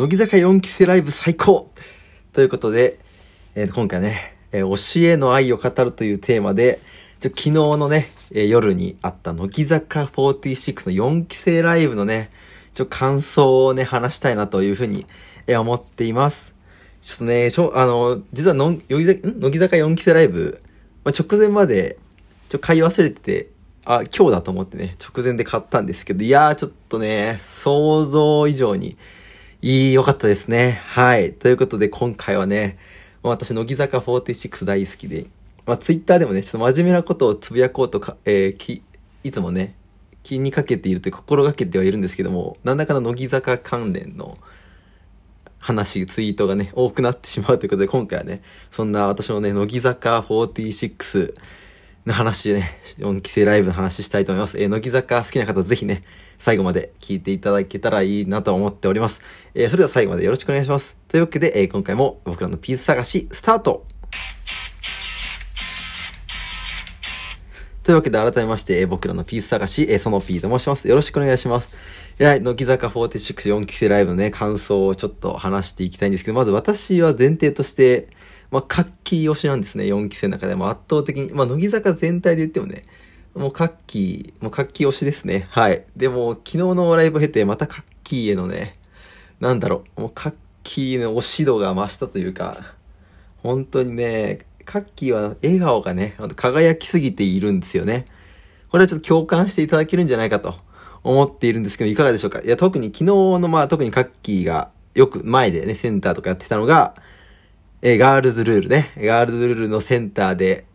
乃木坂4期生ライブ最高ということで、えー、今回ね、えー、教えの愛を語るというテーマで、ちょ昨日のね、えー、夜にあった乃木坂46の4期生ライブのね、ちょ感想をね、話したいなというふうに、えー、思っています。ちょっとね、ちょ、あの、実はの、乃木坂4期生ライブ、まあ、直前まで、ちょ、買い忘れてて、あ、今日だと思ってね、直前で買ったんですけど、いやー、ちょっとね、想像以上に、いい、良かったですね。はい。ということで、今回はね、私、乃木坂46大好きで、まあ、ツイッターでもね、ちょっと真面目なことをつぶやこうとか、えー、き、いつもね、気にかけているという心がけてはいるんですけども、なんだかの乃木坂関連の話、ツイートがね、多くなってしまうということで、今回はね、そんな私のね、乃木坂46の話でね、4期生ライブの話したいと思います。えー、乃木坂好きな方ぜひね、最後まで聞いていただけたらいいなと思っております。えー、それでは最後までよろしくお願いします。というわけで、えー、今回も僕らのピース探し、スタートというわけで改めまして、えー、僕らのピース探し、えー、その P と申します。よろしくお願いします。いや、乃木坂464期生ライブのね、感想をちょっと話していきたいんですけど、まず私は前提として、まあ、活気推しなんですね、4期生の中でも圧倒的に。まあ、乃木坂全体で言ってもね、もうカッキー、もうカッキー推しですね。はい。でも、昨日のライブを経て、またカッキーへのね、なんだろう、もうカッキーの推し度が増したというか、本当にね、カッキーは笑顔がね、輝きすぎているんですよね。これはちょっと共感していただけるんじゃないかと思っているんですけど、いかがでしょうか？いや、特に昨日の、まあ、特にカッキーがよく前でね、センターとかやってたのが、えー、ガールズルールね。ガールズルールのセンターで、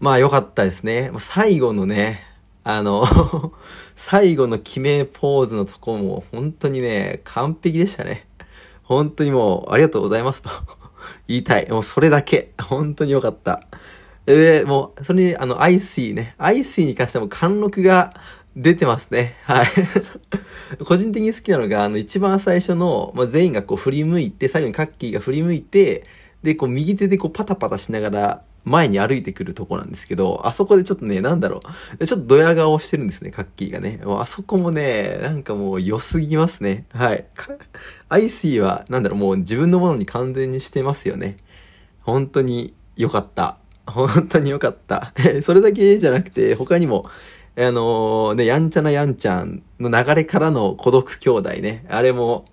まあ良かったですね。最後のね、あの 最後の決めポーズのとこも本当にね、完璧でしたね。本当にもう、ありがとうございますと 言いたい。もうそれだけ。本当に良かった。で、もう、それに、あの、 I see ね。 I see に関しても貫禄が出てますね。はい。個人的に好きなのが、あの、一番最初の、まあ、全員がこう振り向いて、最後にカッキーが振り向いて、で、こう右手でこうパタパタしながら前に歩いてくるとこなんですけど、あそこでちょっとね、なんだろう。ちょっとドヤ顔してるんですね、カッキーがね。もうあそこもね、なんかもう良すぎますね。はい。アイシーは、なんだろう、もう自分のものに完全にしてますよね。本当に良かった。本当に良かった。それだけじゃなくて、他にも、あのー、ね、やんちゃなやんちゃんの流れからの孤独兄弟ね。あれも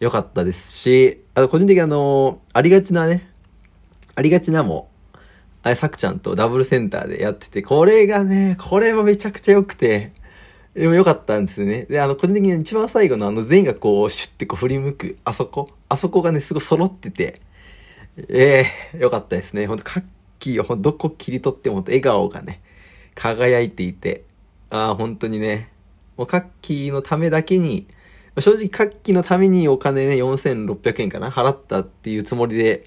良かったですし、あと個人的にあの、ありがちなね、ありがちなも、あれ、さくちゃんとダブルセンターでやってて、これがね、これもめちゃくちゃ良くて、でも良かったんですよね。で、あの、個人的に一番最後のあの、全員がこう、シュッてこう振り向く、あそこ、あそこがね、すごい揃ってて、ええー、良かったですね。ほんと、カッキーをどこ切り取っても、笑顔がね、輝いていて、ああ、本当にね、もうカッキーのためだけに、正直、活気のためにお金ね、4600円かな払ったっていうつもりで、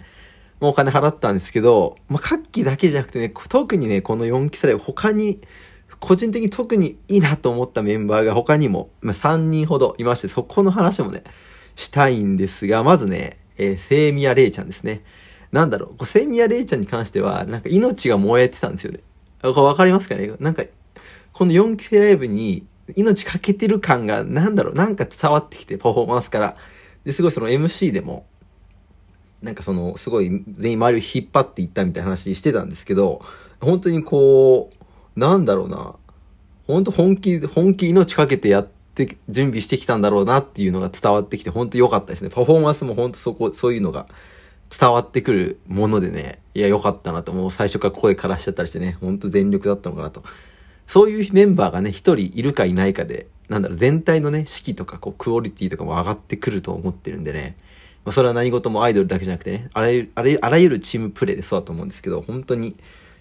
もうお金払ったんですけど、まあ、活気だけじゃなくてね、特にね、この4期世代他に、個人的に特にいいなと思ったメンバーが他にも、まあ、3人ほどいまして、そこの話もね、したいんですが、まずね、えー、セイミヤレイちゃんですね。なんだろう、セイミヤレイちゃんに関しては、なんか命が燃えてたんですよね。これわかりますかね？なんか、この4期生ライブに、命かけてる感が、なんだろう、なんか伝わってきて、パフォーマンスから。で、すごいその MC でも、なんかその、すごい全員周りを引っ張っていったみたいな話してたんですけど、本当にこう、なんだろうな、本当本気、本気命かけてやって準備してきたんだろうなっていうのが伝わってきて、本当良かったですね。パフォーマンスも本当そこ、そういうのが伝わってくるものでね、いや、良かったなと、もう最初から声からしちゃったりしてね、本当全力だったのかなと。そういうメンバーがね、一人いるかいないかで、なんだろう、全体のね、士気とか、こう、クオリティとかも上がってくると思ってるんでね。まあ、それは何事もアイドルだけじゃなくてね、あらゆる、あらゆる、らゆるチームプレーでそうだと思うんですけど、本当に、い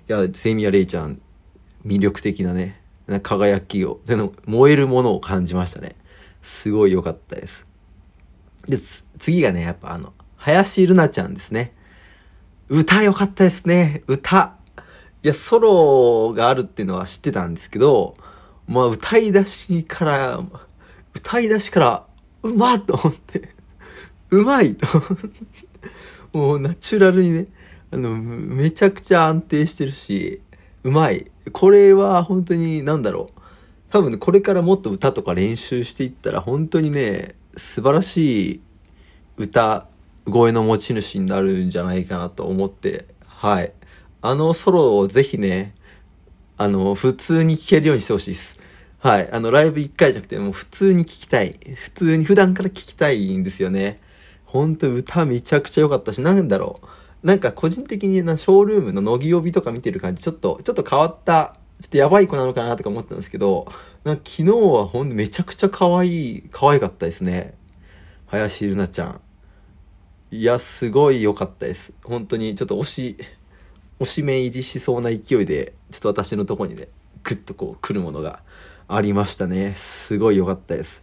や、セミヤレイちゃん、魅力的なね、輝きを、その燃えるものを感じましたね。すごい良かったです。で、次がね、やっぱあの、林瑠奈ちゃんですね。歌良かったですね。歌。いや、ソロがあるっていうのは知ってたんですけど、まあ、歌い出しから、歌い出しから、うまっと思って、うまいともうナチュラルにね、あの、めちゃくちゃ安定してるし、うまい。これは本当に、なんだろう。多分ね、これからもっと歌とか練習していったら、本当にね、素晴らしい歌声の持ち主になるんじゃないかなと思って、はい。あのソロをぜひね、あの、普通に聴けるようにしてほしいです。はい。あの、ライブ1回じゃなくて、もう普通に聴きたい。普通に普段から聴きたいんですよね。ほんと歌めちゃくちゃ良かったし、なんだろう。なんか個人的にな、ショールームの乃木帯とか見てる感じ、ちょっと、ちょっと変わった、ちょっとやばい子なのかなとか思ったんですけど、なんか昨日はほんとめちゃくちゃ可愛い、可愛かったですね。林瑠奈ちゃん。いや、すごい良かったです。本当にちょっと推し、推し目入りしそうな勢いで、ちょっと私のとこにね、グッとこう来るものがありましたね。すごい良かったです。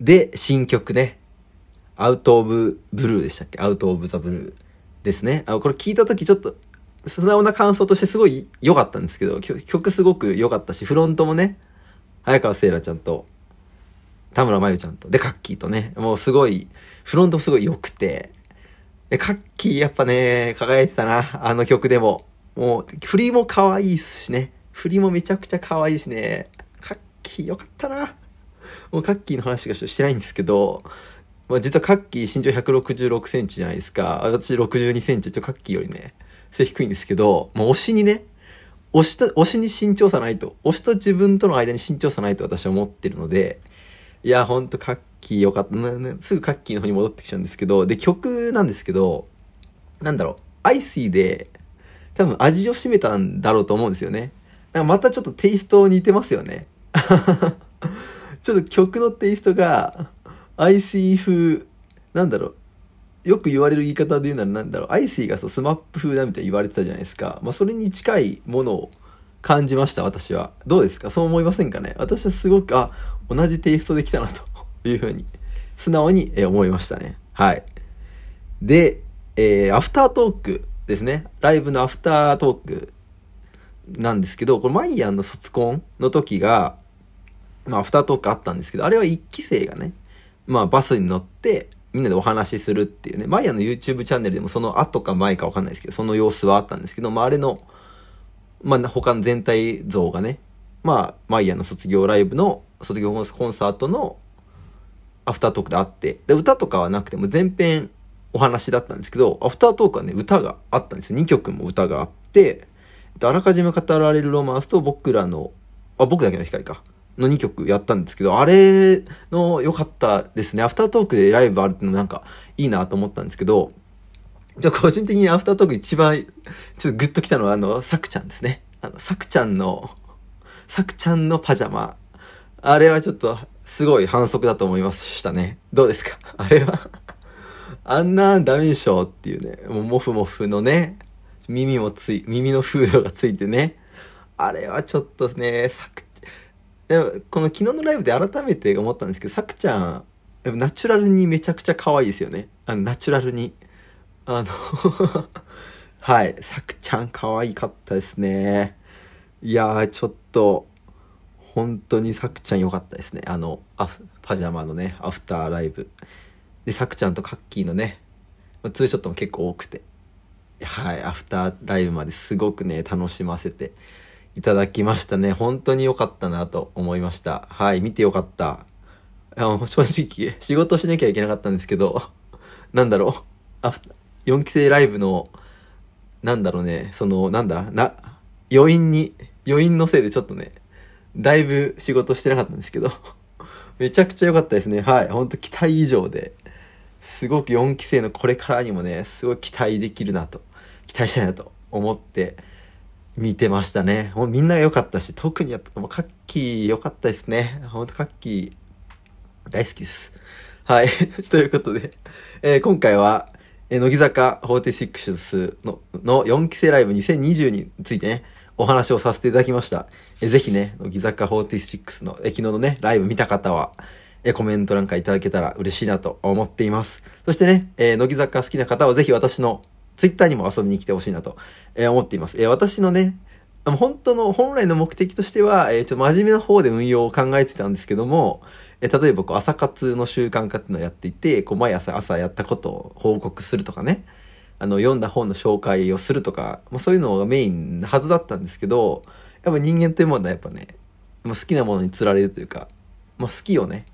で、新曲ね。アウト・オブ・ブルーでしたっけ？アウト・オブ・ザ・ブルーですね。あこれ聞いた時ちょっと素直な感想としてすごい良かったんですけど、曲すごく良かったし、フロントもね、早川せいらちゃんと、田村真由ちゃんと、で、カッキーとね、もうすごい、フロントすごい良くて、で、カッキーやっぱね、輝いてたな、あの曲でも。もう、振りも可愛いしね。振りもめちゃくちゃ可愛いしね。カッキーよかったな。もうカッキーの話がしてないんですけど、まあ、実はカッキー身長166センチじゃないですか。私62センチ、ちょっとカッキーよりね、背低いんですけど、もう推しにね、推しと、推しに身長差ないと、推しと自分との間に身長差ないと私は思ってるので、いや、ほんとカッキーよかった。ね、すぐカッキーの方に戻ってきちゃうんですけど、で、曲なんですけど、なんだろう、 I see で、多分味を占めたんだろうと思うんですよね。なんかまたちょっとテイスト似てますよね。ちょっと曲のテイストが、 I see 風、なんだろう、よく言われる言い方で言うならなんだろう、 I see がそう SMAP 風だみたいに言われてたじゃないですか。まあそれに近いものを感じました、私は。どうですか？そう思いませんかね？私はすごく、あ、同じテイストできたなというふうに、素直に思いましたね。はい。で、えー、アフタートークですね。ライブのアフタートークなんですけど、これまいやんの卒コンの時が、まあアフタートークあったんですけど、あれは1期生がね、まあバスに乗ってみんなでお話しするっていうね、マイヤの YouTube チャンネルでもその後か前かわかんないですけど、その様子はあったんですけど、まああれの、まあ他の全体像がね、まあマイヤの卒業ライブの、卒業コンサートのアフタートークであって、で、歌とかはなくても全編お話だったんですけど、アフタートークはね、歌があったんですよ。2曲も歌があって、あらかじめ語られるロマンスと僕らの、あ、僕だけの光か。の2曲やったんですけど、あれの良かったですね。アフタートークでライブあるってのなんかいいなと思ったんですけど、じゃあ個人的にアフタートーク一番ちょっとグッときたのはあの、さくちゃんですね。あの、さくちゃんの、さくちゃんのパジャマ。あれはちょっとすごい反則だと思いましたね。どうですか？あれはあんなダメでしょっていうね、もうモフモフのね、耳もつい、耳のフードがついてね。あれはちょっとね、さくでこの昨日のライブで改めて思ったんですけど、さくちゃん、ナチュラルにめちゃくちゃ可愛いですよね。あの、ナチュラルに。あの はい、さくちゃん可愛かったですね。いやー、ちょっと、本当にさくちゃん良かったですね。あの、パジャマのね、アフターライブ。で、さくちゃんとカッキーのね、ツーショットも結構多くて。はい、アフターライブまですごくね、楽しませていただきましたね。本当に良かったなと思いました。はい、見て良かった。あの正直、仕事しなきゃいけなかったんですけど、なんだろう。あ、4期生ライブの、なんだろうね、その、なんだ、な、余韻に、余韻のせいでちょっとね、だいぶ仕事してなかったんですけど、めちゃくちゃ良かったですね。はい、ほんと期待以上で、すごく4期生のこれからにもね、すごい期待できるなと、期待したいなと思って、見てましたね。もうみんな良かったし、特にやっぱもうカッキー良かったですね。ほんとカッキー大好きです。はい。ということで、えー、今回は、えー、乃木坂46のの4期生ライブ2020についてね、お話をさせていただきました。え、ぜひね、乃木坂46の、え、昨日のね、ライブ見た方は、え、コメントなんかいただけたら嬉しいなと思っています。そしてね、え、乃木坂好きな方はぜひ私のツイッターにも遊びに来てほしいなと、え、思っています。え、私のね、本当の、本来の目的としては、えー、ちょっと真面目な方で運用を考えてたんですけども、えー、例えばこう朝活の習慣化っていうのをやっていて、こう毎朝朝やったことを報告するとかね、あの、読んだ本の紹介をするとか、まあ、そういうのがメインなはずだったんですけど、やっぱ人間というものはやっぱね、まあ、好きなものに釣られるというか、まあ、好きをね、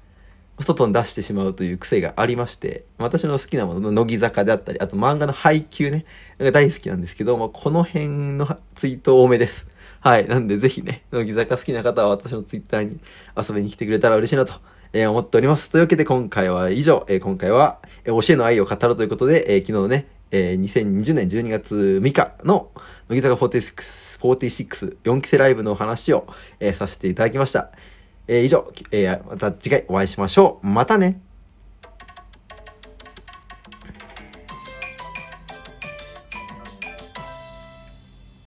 外に出してしまうという癖がありまして、私の好きなものの、乃木坂であったり、あと漫画の配給ね、が大好きなんですけど、まあ、この辺のツイート多めです。はい。なんでぜひね、乃木坂好きな方は私のツイッターに遊びに来てくれたら嬉しいなと、えー思っております。というわけで今回は以上、えー今回は、えー教えの愛を語るということで、えー昨日のね、えー2020年12月3日の乃木坂46、46、4期生ライブのお話を、えーさせていただきました。えー以上、えーまた次回お会いしましょう。またね